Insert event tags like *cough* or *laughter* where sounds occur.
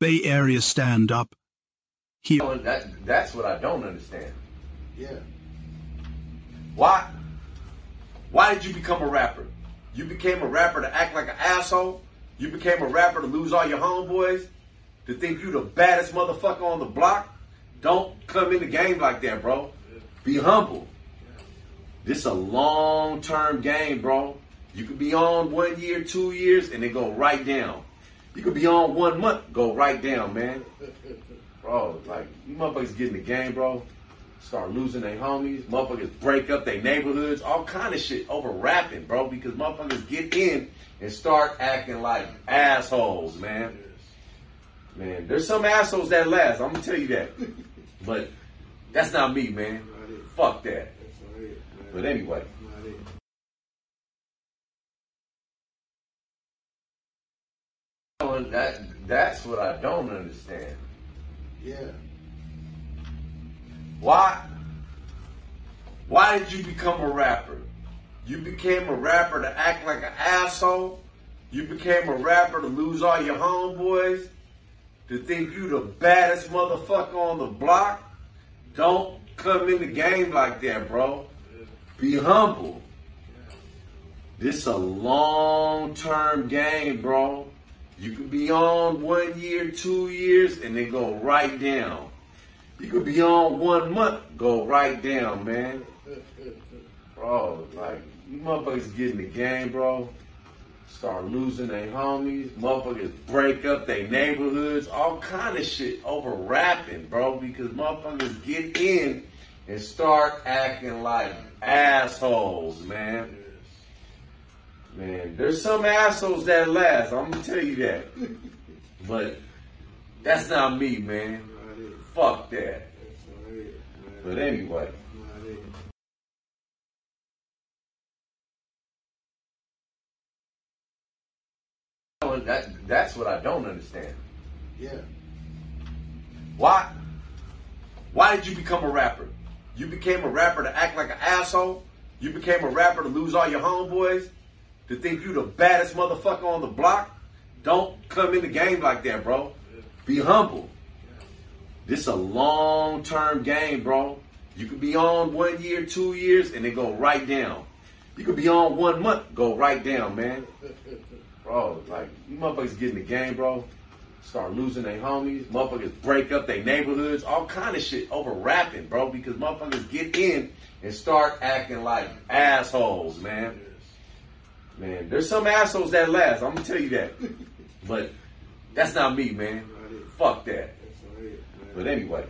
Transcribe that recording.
Bay Area stand up. He Oh, that that's what I don't understand. Yeah. Why? Why did you become a rapper? You became a rapper to act like an asshole. You became a rapper to lose all your homeboys. To think you the baddest motherfucker on the block. Don't come in the game like that, bro. Be humble. This a long term game, bro. You could be on one year, two years, and then go right down. You could be on one month, go right down, man. Bro, like you motherfuckers get in the game, bro. Start losing their homies. Motherfuckers break up their neighborhoods. All kind of shit over rapping, bro. Because motherfuckers get in and start acting like assholes, man. Man, there's some assholes that last. I'm gonna tell you that. *laughs* But that's not me, man. Fuck that. That's not it, man. But anyway. Not that that's what I don't understand. Yeah. Why? Why did you become a rapper? You became a rapper to act like an asshole. You became a rapper to lose all your homeboys. To think you the baddest motherfucker on the block. Don't come in the game like that, bro. Be humble. This a long term game, bro. You could be on one year, two years, and then go right down. You could be on one month, go right down, man. Bro, like, you motherfuckers get in the game, bro. Start losing their homies. Motherfuckers break up their neighborhoods. All kind of shit over rapping, bro. Because motherfuckers get in and start acting like assholes, man. Man, there's some assholes that last. I'm gonna tell you that. But that's not me, man. Not. Fuck that. It. But anyway. Not it. And that that's what I don't understand. Yeah. Why? Why did you become a rapper? You became a rapper to act like an asshole. You became a rapper to lose all your homeboys. To think you the baddest motherfucker on the block. Don't come in the game like that, bro. Be humble. This a long term game, bro. You could be on one year, two years, and then go right down. You could be on one month, go right down, man. Bro, like you motherfuckers get in the game, bro. Start losing their homies. Motherfuckers break up their neighborhoods. All kind of shit over rapping, bro. Because motherfuckers get in and start acting like assholes, man. Man, there's some assholes that last. I'm gonna tell you that. *laughs* But that's not me, man. Fuck that. That's not it, man. But anyway.